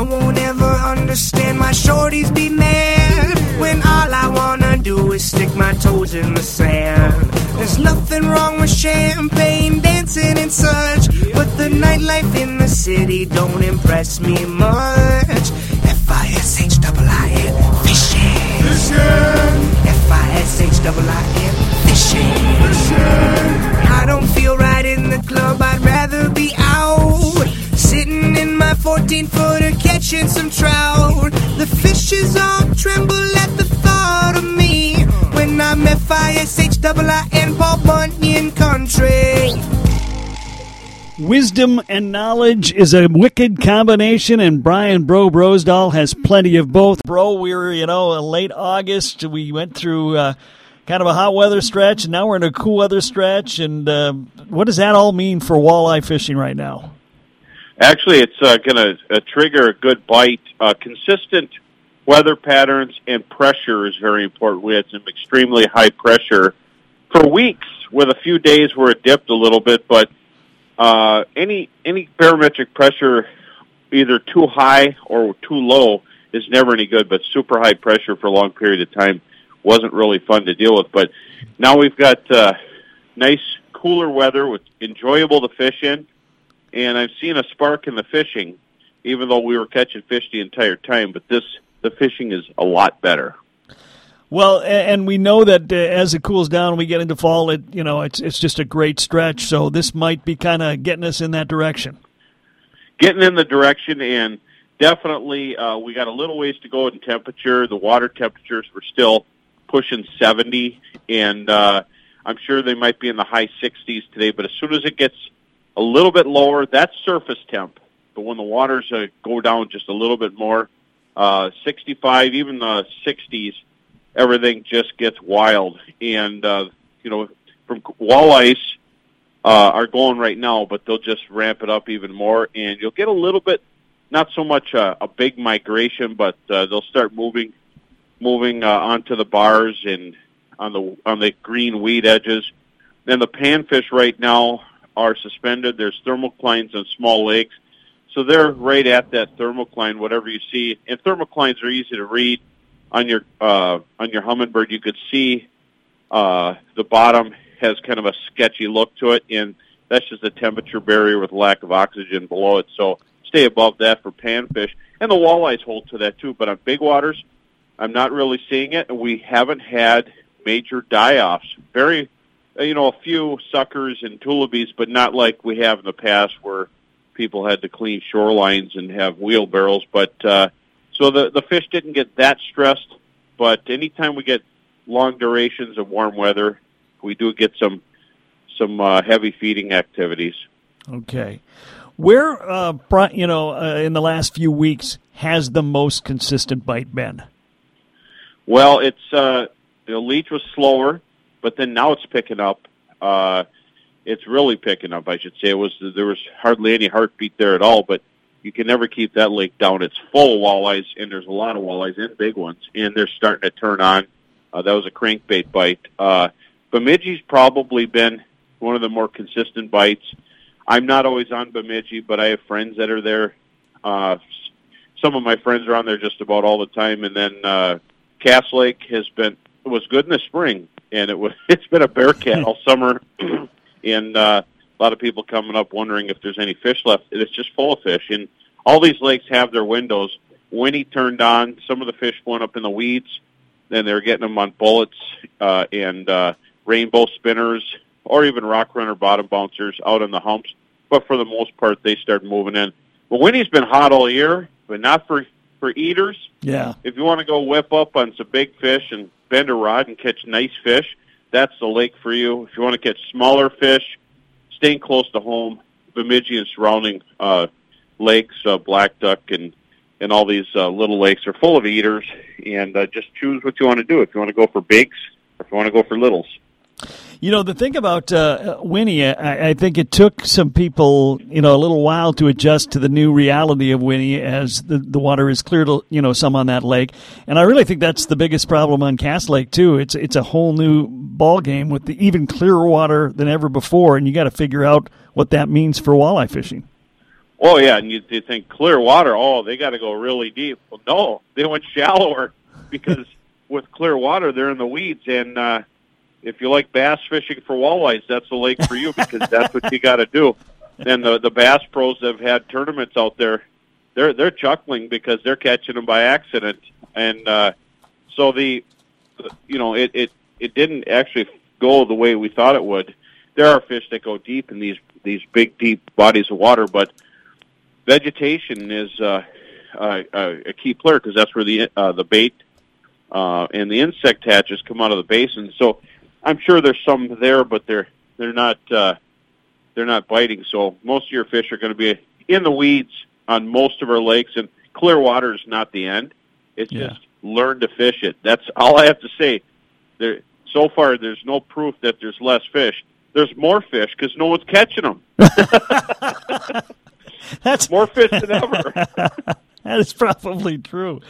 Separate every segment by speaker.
Speaker 1: I won't ever understand my shorties be mad when all I wanna do is stick my toes in the sand. There's nothing wrong with champagne, dancing and such, but the nightlife in the city don't impress me much. F I S H I I N fishing. F I S H I I N fishing. I don't feel right in the club. I'd rather be out. Sitting in my 14 footer catching some trout. The fishes all tremble at the thought of me. When I'm F I S H I N Paul Bunyan country.
Speaker 2: Wisdom and knowledge is a wicked combination, and Brian Bro Brosdahl has plenty of both. Bro, we were, you know, late August. We went through uh, kind of a hot weather stretch, and now we're in a cool weather stretch. And uh, what does that all mean for walleye fishing right now?
Speaker 3: Actually, it's uh, going to uh, trigger a good bite. Uh, consistent weather patterns and pressure is very important. We had some extremely high pressure for weeks, with a few days where it dipped a little bit, but uh, any any barometric pressure, either too high or too low, is never any good. But super high pressure for a long period of time wasn't really fun to deal with. But now we've got uh, nice cooler weather with enjoyable to fish in, and I've seen a spark in the fishing, even though we were catching fish the entire time. But this the fishing is a lot better.
Speaker 2: Well, and we know that uh, as it cools down, we get into fall. It you know it's it's just a great stretch. So this might be kind of getting us in that direction.
Speaker 3: Getting in the direction, and definitely uh, we got a little ways to go in temperature. The water temperatures were still pushing seventy, and uh, I'm sure they might be in the high sixties today. But as soon as it gets a little bit lower, that's surface temp. But when the waters uh, go down just a little bit more, uh, 65, even the 60s everything just gets wild. And uh, you know, from walleyes uh, are going right now, but they'll just ramp it up even more, and you'll get a little bit, not so much a, a big migration, but uh, they'll start moving, moving uh, onto the bars and on the on the green weed edges. Then the panfish right now are suspended. There's thermoclines on small lakes. So they're right at that thermocline, whatever you see. And thermoclines are easy to read on your uh, on your Humminbird, you could see uh, the bottom has kind of a sketchy look to it, and that's just a temperature barrier with lack of oxygen below it. So stay above that for panfish, and the walleyes hold to that too. But on big waters, I'm not really seeing it, and we haven't had major die-offs. Very, you know, a few suckers and tullibees, but not like we have in the past where people had to clean shorelines and have wheelbarrows. But uh, so the the fish didn't get that stressed, but anytime we get long durations of warm weather, we do get some some uh, heavy feeding activities.
Speaker 2: Okay, where uh, you know uh, in the last few weeks has the most consistent bite been?
Speaker 3: Well, it's uh, the leech was slower, but then now it's picking up. Uh, it's really picking up, I should say. It was there was hardly any heartbeat there at all, but you can never keep that lake down. It's full of walleyes, and there's a lot of walleyes and big ones, and they're starting to turn on. Uh, that was a crankbait bite. Uh, Bemidji's probably been one of the more consistent bites. I'm not always on Bemidji, but I have friends that are there. Uh, some of my friends are on there just about all the time, and then uh, Cass Lake has been was good in the spring, and it was it's been a bear cat all summer, and uh, a lot of people coming up wondering if there's any fish left. It's just full of fish, and all these lakes have their windows. When he turned on, some of the fish went up in the weeds. Then they're getting them on bullets uh, and uh, rainbow spinners, or even rock runner bottom bouncers out on the humps. But for the most part, they start moving in. But Winnie's been hot all year, but not for for eaters.
Speaker 2: Yeah.
Speaker 3: If you want to go whip up on some big fish and bend a rod and catch nice fish, that's the lake for you. If you want to catch smaller fish, staying close to home, Bemidji and surrounding uh, lakes, uh, Black Duck, and and all these uh, little lakes are full of eaters. And uh, just choose what you want to do. If you want to go for bigs, or if you want to go for littles.
Speaker 2: You know, the thing about uh, Winnie, I, I, think it took some people, you know, a little while to adjust to the new reality of Winnie as the, the water is clear to, you know, some on that lake. And I really think that's the biggest problem on Cass Lake, too. It's, it's a whole new ball game with the even clearer water than ever before, and you got to figure out what that means for walleye fishing.
Speaker 3: Oh yeah, and you, you think clear water. Oh, they got to go really deep. Well, no, they went shallower because with clear water they're in the weeds. And uh, if you like bass fishing for walleyes, that's the lake for you because that's what you got to do. And the the bass pros have had tournaments out there. They're they're chuckling because they're catching them by accident. And uh, so the you know it it it didn't actually go the way we thought it would. There are fish that go deep in these these big deep bodies of water, but vegetation is uh, uh, a key player because that's where the uh, the bait uh, and the insect hatches come out of the basin. So I'm sure there's some there, but they're they're not uh, they're not biting. So most of your fish are going to be in the weeds on most of our lakes, and clear water is not the end. It's yeah. just learn to fish it. That's all I have to say. There, so far, there's no proof that there's less fish. There's more fish because no one's catching them.
Speaker 2: That's
Speaker 3: more fish than ever.
Speaker 2: that is probably true.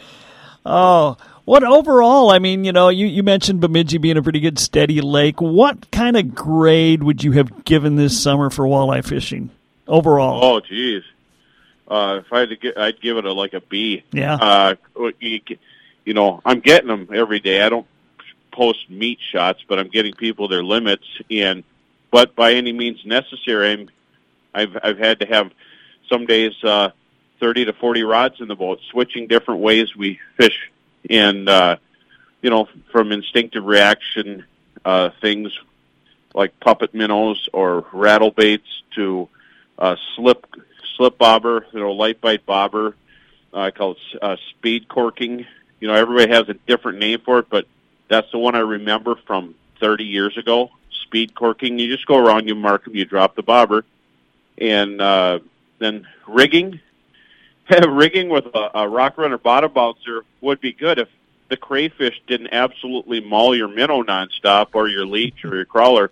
Speaker 2: Oh, what overall? I mean, you know, you, you mentioned Bemidji being a pretty good steady lake. What kind of grade would you have given this summer for walleye fishing overall?
Speaker 3: Oh, geez. Uh, if I had to get, I'd give it a like a B.
Speaker 2: Yeah.
Speaker 3: Uh, you, you know, I'm getting them every day. I don't post meat shots, but I'm getting people their limits, and but by any means necessary, I'm, I've I've had to have some days uh, 30 to 40 rods in the boat, switching different ways we fish, and uh, you know, from instinctive reaction uh, things like puppet minnows or rattle baits to uh, slip slip bobber, you know, light bite bobber. Uh, I call it uh, speed corking. You know, everybody has a different name for it, but that's the one I remember from 30 years ago. Speed corking. You just go around, you mark them, you drop the bobber, and uh, then rigging. rigging with a, a rock runner bottom bouncer would be good if the crayfish didn't absolutely maul your minnow nonstop or your leech or your crawler.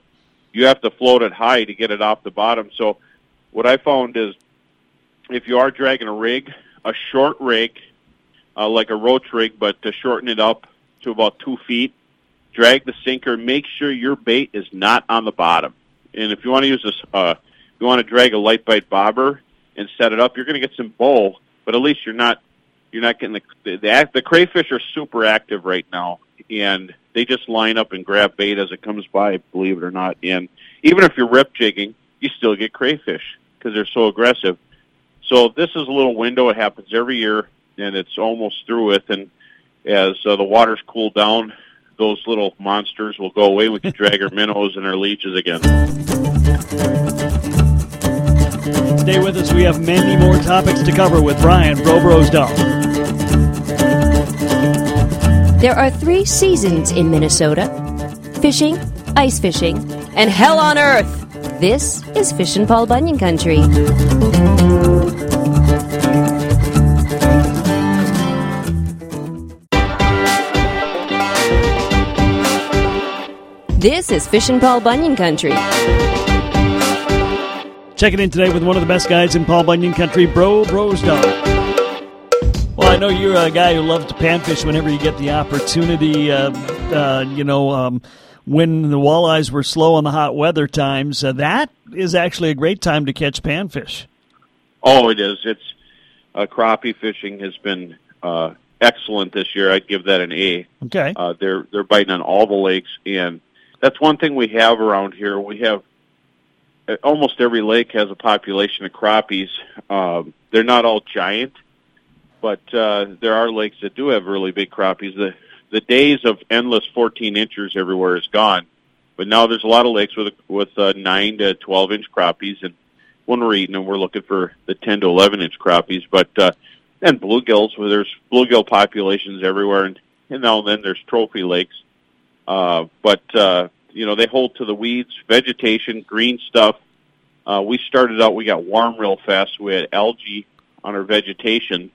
Speaker 3: You have to float it high to get it off the bottom. So what I found is if you are dragging a rig, a short rig, uh, like a roach rig, but to shorten it up to about two feet, drag the sinker. Make sure your bait is not on the bottom. And if you want to use this, uh, you want to drag a light bite bobber, and set it up, you're going to get some bowl, but at least you're not you're not getting the the, the the crayfish are super active right now, and they just line up and grab bait as it comes by. Believe it or not, and even if you're rip jigging, you still get crayfish because they're so aggressive. So this is a little window. It happens every year, and it's almost through with. And as uh, the waters cool down, those little monsters will go away. We can drag our minnows and our leeches again.
Speaker 2: Stay with us. We have many more topics to cover with Brian Bro Brosdahl.
Speaker 4: There are three seasons in Minnesota fishing, ice fishing, and hell on earth. This is Fish and Paul Bunyan Country. This is Fish and Paul Bunyan Country.
Speaker 2: Checking in today with one of the best guys in Paul Bunyan Country, Bro Brosdahl. Well, I know you're a guy who loves to panfish whenever you get the opportunity. Uh, uh, you know, um, when the walleyes were slow on the hot weather times, uh, that is actually a great time to catch panfish.
Speaker 3: Oh, it is. It's uh, crappie fishing has been uh, excellent this year. I'd give that an A.
Speaker 2: Okay.
Speaker 3: Uh, they're they're biting on all the lakes, and that's one thing we have around here. We have almost every lake has a population of crappies. Um, they're not all giant, but uh, there are lakes that do have really big crappies. The the days of endless 14 inchers everywhere is gone, but now there's a lot of lakes with with uh, nine to 12 inch crappies, and when we're eating them, we're looking for the 10 to 11 inch crappies. But uh, and bluegills, where there's bluegill populations everywhere, and, and now and then there's trophy lakes. Uh, but uh, you know, they hold to the weeds, vegetation, green stuff. Uh, we started out, we got warm real fast. We had algae on our vegetation,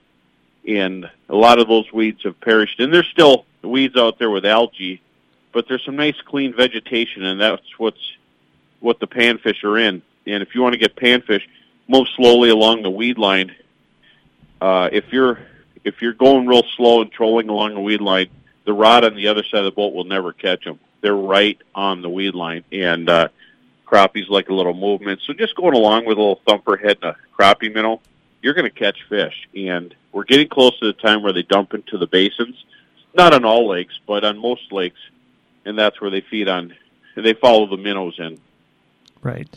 Speaker 3: and a lot of those weeds have perished. And there's still weeds out there with algae, but there's some nice clean vegetation, and that's what's what the panfish are in. And if you want to get panfish, move slowly along the weed line. Uh, if you're if you're going real slow and trolling along the weed line, the rod on the other side of the boat will never catch them they're right on the weed line. And uh, crappies like a little movement. So just going along with a little thumper head and a crappie minnow, you're going to catch fish. And we're getting close to the time where they dump into the basins, not on all lakes, but on most lakes, and that's where they feed on. They follow the minnows in.
Speaker 2: Right.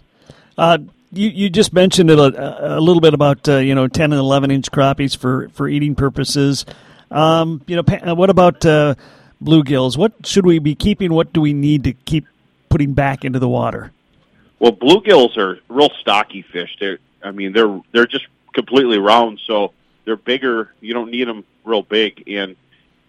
Speaker 2: Uh, you you just mentioned it a, a little bit about uh, you know ten and eleven inch crappies for for eating purposes. Um, you know, uh, what about uh, bluegills? What should we be keeping? What do we need to keep putting back into the water?
Speaker 3: Well, bluegills are real stocky fish. They're, I mean, they're they're just completely round, so they're bigger. You don't need them real big, and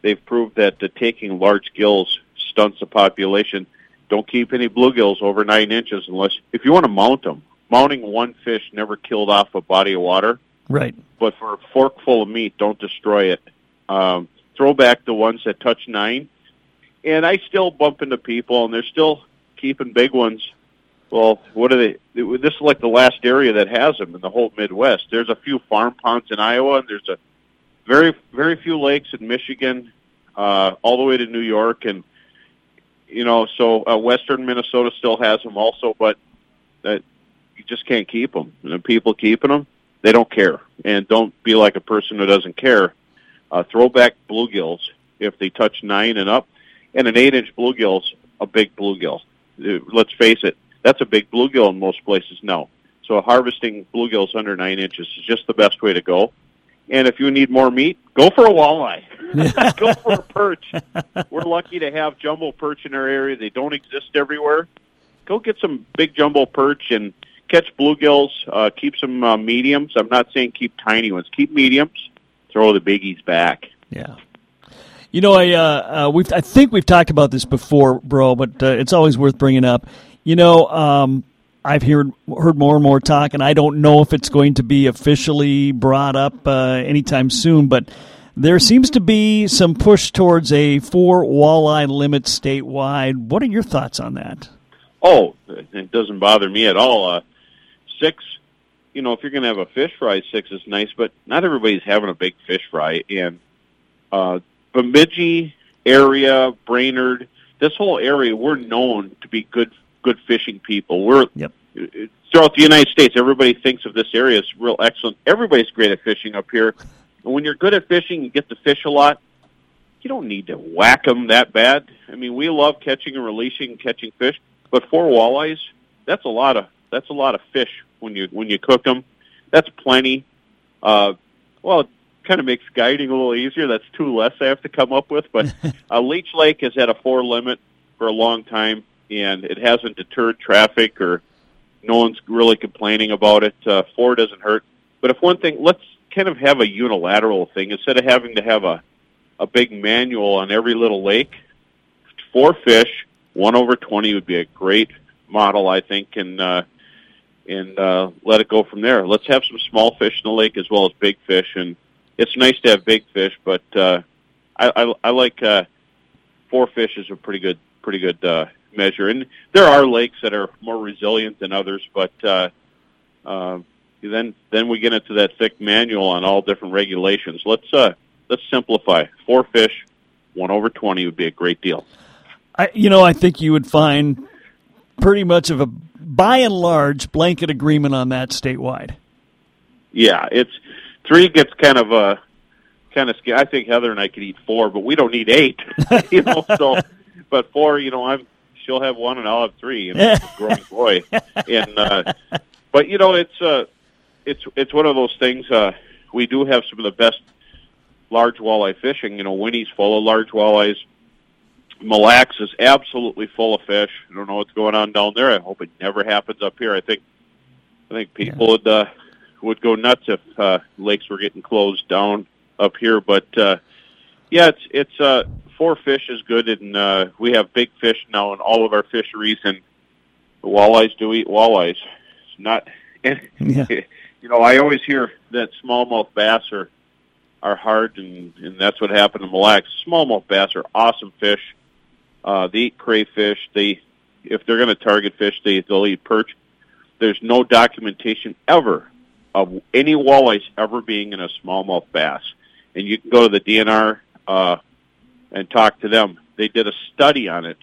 Speaker 3: they've proved that the taking large gills stunts the population. Don't keep any bluegills over nine inches unless if you want to mount them. Mounting one fish never killed off a body of water.
Speaker 2: Right.
Speaker 3: But for a fork full of meat, don't destroy it. Um, throw back the ones that touch nine. And I still bump into people, and they're still keeping big ones. Well, what are they? This is like the last area that has them in the whole Midwest. There's a few farm ponds in Iowa, and there's a very, very few lakes in Michigan, uh, all the way to New York, and you know, so uh, Western Minnesota still has them also, but that you just can't keep them. And the people keeping them, they don't care, and don't be like a person who doesn't care. Uh, throw back bluegills if they touch nine and up, and an eight-inch bluegill's a big bluegill. Uh, let's face it, that's a big bluegill in most places now. So harvesting bluegills under nine inches is just the best way to go. And if you need more meat, go for a walleye. go for a perch. We're lucky to have jumbo perch in our area. They don't exist everywhere. Go get some big jumbo perch and catch bluegills. Uh, keep some uh, mediums. I'm not saying keep tiny ones. Keep mediums. Throw the biggies back.
Speaker 2: Yeah. You know, I uh, uh, we've I think we've talked about this before, bro, but uh, it's always worth bringing up. You know, um, I've heard heard more and more talk, and I don't know if it's going to be officially brought up uh, anytime soon, but there seems to be some push towards a four walleye limit statewide. What are your thoughts on that?
Speaker 3: Oh, it doesn't bother me at all. Uh, six, you know, if you're going to have a fish fry, six is nice, but not everybody's having a big fish fry. And uh, Bemidji area, Brainerd, this whole area, we're known to be good good fishing people. We're
Speaker 2: yep.
Speaker 3: throughout the United States. Everybody thinks of this area as real excellent. Everybody's great at fishing up here. And when you're good at fishing, you get to fish a lot. You don't need to whack them that bad. I mean, we love catching and releasing, catching fish, but four walleyes, that's a lot of that's a lot of fish when you when you cook them. That's plenty. Uh, well, it kind of makes guiding a little easier. That's two less I have to come up with. But uh, Leech Lake has had a four limit for a long time and it hasn't deterred traffic or no one's really complaining about it. Uh, four doesn't hurt. But if one thing, let's kind of have a unilateral thing instead of having to have a a big manual on every little lake. Four fish, one over twenty would be a great model, I think, and uh, and uh, let it go from there. Let's have some small fish in the lake as well as big fish, and it's nice to have big fish, but uh, I, I, I like uh, four fish is a pretty good pretty good uh, measure. And there are lakes that are more resilient than others, but uh, uh, then then we get into that thick manual on all different regulations. Let's uh, let's simplify. Four fish, one over twenty would be a great deal.
Speaker 2: I, you know, I think you would find pretty much of a by and large blanket agreement on that statewide.
Speaker 3: Yeah, it's three gets kind of a uh, kind of scary. I think Heather and I could eat four, but we don't need eight. you know, so but four, you know, I'm she'll have one and I'll have three. And it's a growing boy. And uh, but you know, it's uh, it's it's one of those things. Uh, we do have some of the best large walleye fishing. You know, Winnie's full of large walleyes. Mille Lacs is absolutely full of fish. I don't know what's going on down there. I hope it never happens up here. I think I think people yeah. would uh, would go nuts if uh, lakes were getting closed down up here. But uh, yeah, it's it's uh, four fish is good, and uh, we have big fish now in all of our fisheries, and the walleyes do eat walleyes. It's not, and, yeah. you know, I always hear that smallmouth bass are are hard, and and that's what happened to Mille Lacs. Smallmouth bass are awesome fish. Uh, they eat crayfish. They, if they're going to target fish, they they'll eat perch. There's no documentation ever of any walleyes ever being in a smallmouth bass, and you can go to the DNR uh, and talked to them. They did a study on it,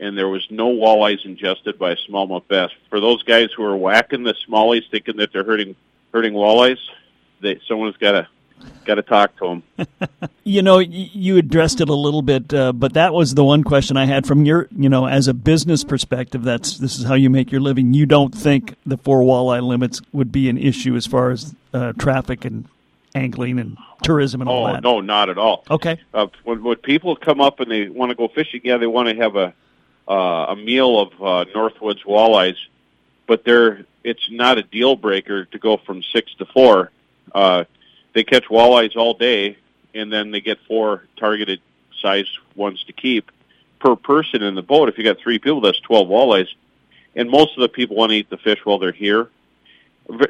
Speaker 3: and there was no walleyes ingested by a smallmouth bass. For those guys who are whacking the smallies, thinking that they're hurting hurting walleyes, they someone's got to got to talk to them.
Speaker 2: You know, you addressed it a little bit, uh, but that was the one question I had from your, you know, as a business perspective. That's this is how you make your living. You don't think the four walleye limits would be an issue as far as uh, traffic and angling and tourism and all
Speaker 3: Oh
Speaker 2: that?
Speaker 3: no, not at all.
Speaker 2: Okay.
Speaker 3: Uh, when, when people come up and they want to go fishing, yeah, they want to have a uh, a meal of uh, Northwoods walleyes, but they're it's not a deal breaker to go from six to four. Uh, they catch walleyes all day, and then they get four targeted size ones to keep per person in the boat. If you got three people, that's twelve walleyes, and most of the people want to eat the fish while they're here.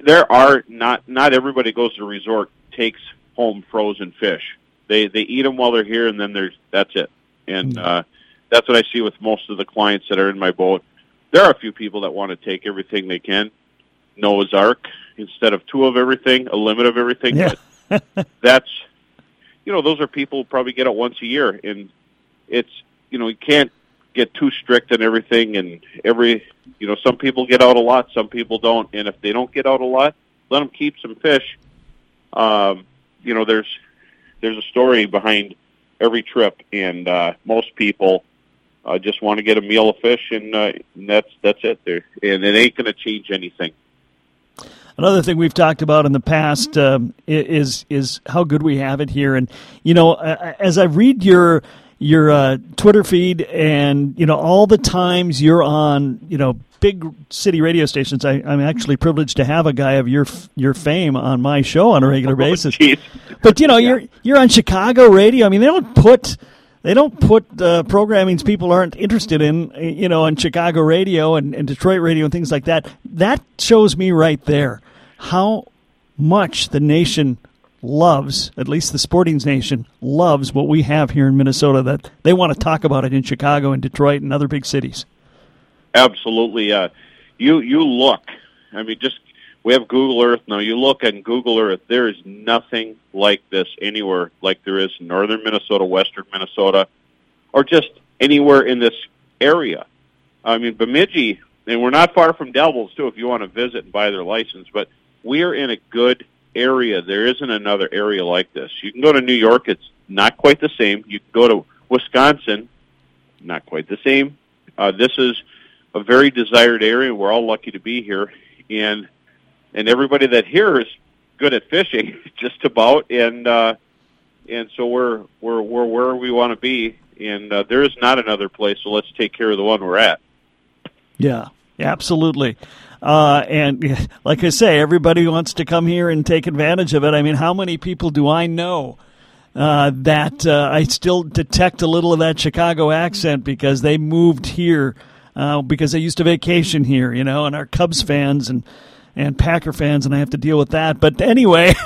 Speaker 3: There are not not everybody goes to the resort takes home frozen fish. They they eat them while they're here, and then there's that's it. And uh, that's what I see with most of the clients that are in my boat. There are a few people that want to take everything they can. Noah's Ark instead of two of everything, a limit of everything.
Speaker 2: Yeah.
Speaker 3: That's you know those are people who probably get it once a year, and it's you know you can't get too strict on everything. And every you know some people get out a lot, some people don't. And if they don't get out a lot, let them keep some fish. Um, you know there's there's a story behind every trip, and uh, most people uh, just want to get a meal of fish, and, uh, and that's that's it. There, and it ain't going to change anything.
Speaker 2: Another thing we've talked about in the past um, is is how good we have it here, and you know, uh, as I read your your uh, Twitter feed, and you know, all the times you're on, you know, big city radio stations. I, I'm actually privileged to have a guy of your your fame on my show on a regular basis.
Speaker 3: Jeez.
Speaker 2: But you know, you're you're on Chicago radio. I mean, they don't put they don't put uh, programmings people aren't interested in, you know, on Chicago radio and, and Detroit radio and things like that. That shows me right there how much the nation loves, at least the Sporting's nation loves what we have here in Minnesota. That they want to talk about it in Chicago and Detroit and other big cities.
Speaker 3: Absolutely. Uh, you you look. I mean, just we have Google Earth now. You look on Google Earth. There is nothing like this anywhere like there is in northern Minnesota, western Minnesota, or just anywhere in this area. I mean, Bemidji, and we're not far from Devils too. If you want to visit and buy their license, but we are in a good area. There isn't another area like this. You can go to New York. It's not quite the same. You can go to Wisconsin. Not quite the same. Uh, this is a very desired area. We're all lucky to be here, and and everybody that here is good at fishing, just about, and uh, and so we're we're we're where we want to be, and uh, there is not another place. So let's take care of the one we're at.
Speaker 2: Yeah, absolutely. Uh, and like I say, everybody wants to come here and take advantage of it. I mean, how many people do I know uh, that uh, I still detect a little of that Chicago accent because they moved here uh, because they used to vacation here, you know, and are Cubs fans and and Packer fans, and I have to deal with that. But anyway.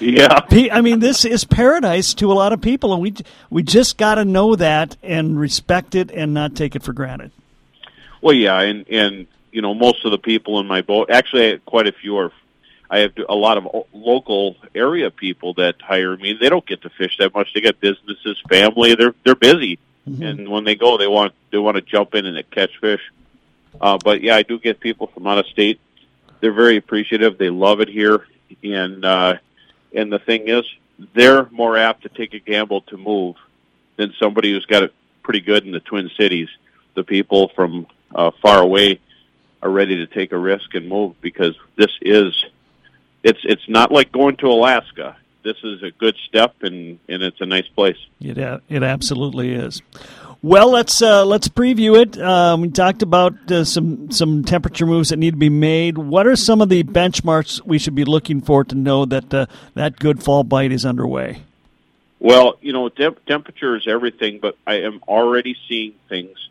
Speaker 3: Yeah,
Speaker 2: I mean, this is paradise to a lot of people, and we we just got to know that and respect it and not take it for granted.
Speaker 3: Well, yeah, and and you know most of the people in my boat, actually, quite a few are. I have a lot of local area people that hire me. They don't get to fish that much. They got businesses, family. They're they're busy, and when they go, they want they want to jump in and catch fish. Uh, but yeah, I do get people from out of state. They're very appreciative. They love it here, and uh, and the thing is, they're more apt to take a gamble to move than somebody who's got it pretty good in the Twin Cities. The people from uh, far away are ready to take a risk and move because this is it's it's not like going to Alaska. This is a good step and and it's a nice place.
Speaker 2: It it absolutely is. Well, let's uh, let's preview it. Um, we talked about uh, some some temperature moves that need to be made. What are some of the benchmarks we should be looking for to know that uh, that good fall bite is underway?
Speaker 3: Well, you know, temp- temperature is everything, but I am already seeing things.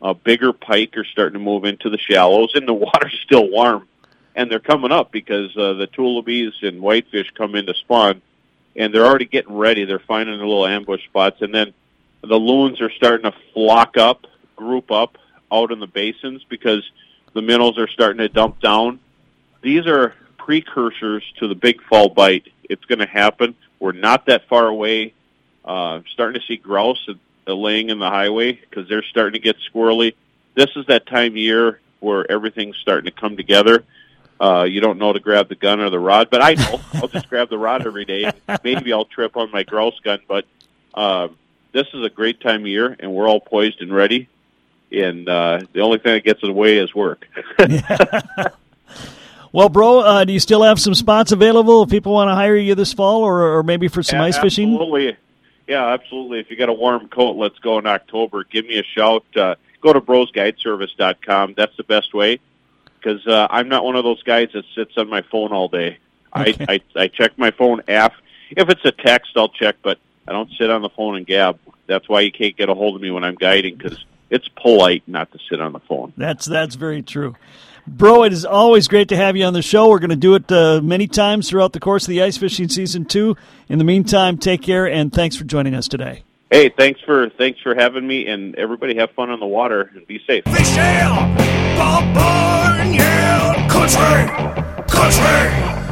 Speaker 3: Uh, bigger pike are starting to move into the shallows, and the water's still warm, and they're coming up because uh, the tullibees and whitefish come in to spawn, and they're already getting ready. They're finding their little ambush spots, and then the loons are starting to flock up, group up out in the basins because the minnows are starting to dump down. These are precursors to the big fall bite. It's going to happen. We're not that far away. Uh, starting to see grouse laying in the highway because they're starting to get squirrely. This is that time of year where everything's starting to come together. uh, you don't know to grab the gun or the rod, but I know. I'll just grab the rod every day. Maybe I'll trip on my grouse gun, but uh, this is a great time of year, and we're all poised and ready. And uh, the only thing that gets in the way is work.
Speaker 2: well, bro, uh, do you still have some spots available if people want to hire you this fall, or, or maybe for some
Speaker 3: Yeah,
Speaker 2: ice fishing?
Speaker 3: Absolutely. Yeah, absolutely. If you got a warm coat, let's go in October. Give me a shout. Uh, go to brosguideservice.com. That's the best way because uh, I'm not one of those guys that sits on my phone all day.
Speaker 2: Okay.
Speaker 3: I, I I check my phone af. If it's a text, I'll check, but I don't sit on the phone and gab. That's why you can't get a hold of me when I'm guiding because it's polite not to sit on the phone.
Speaker 2: That's that's very true. Bro, it is always great to have you on the show. We're going to do it uh, many times throughout the course of the ice fishing season too. In the meantime, take care and thanks for joining us today.
Speaker 3: Hey, thanks for thanks for having me, and everybody have fun on the water and be safe.
Speaker 1: Fish ale, Bob Barn, yeah, country, country.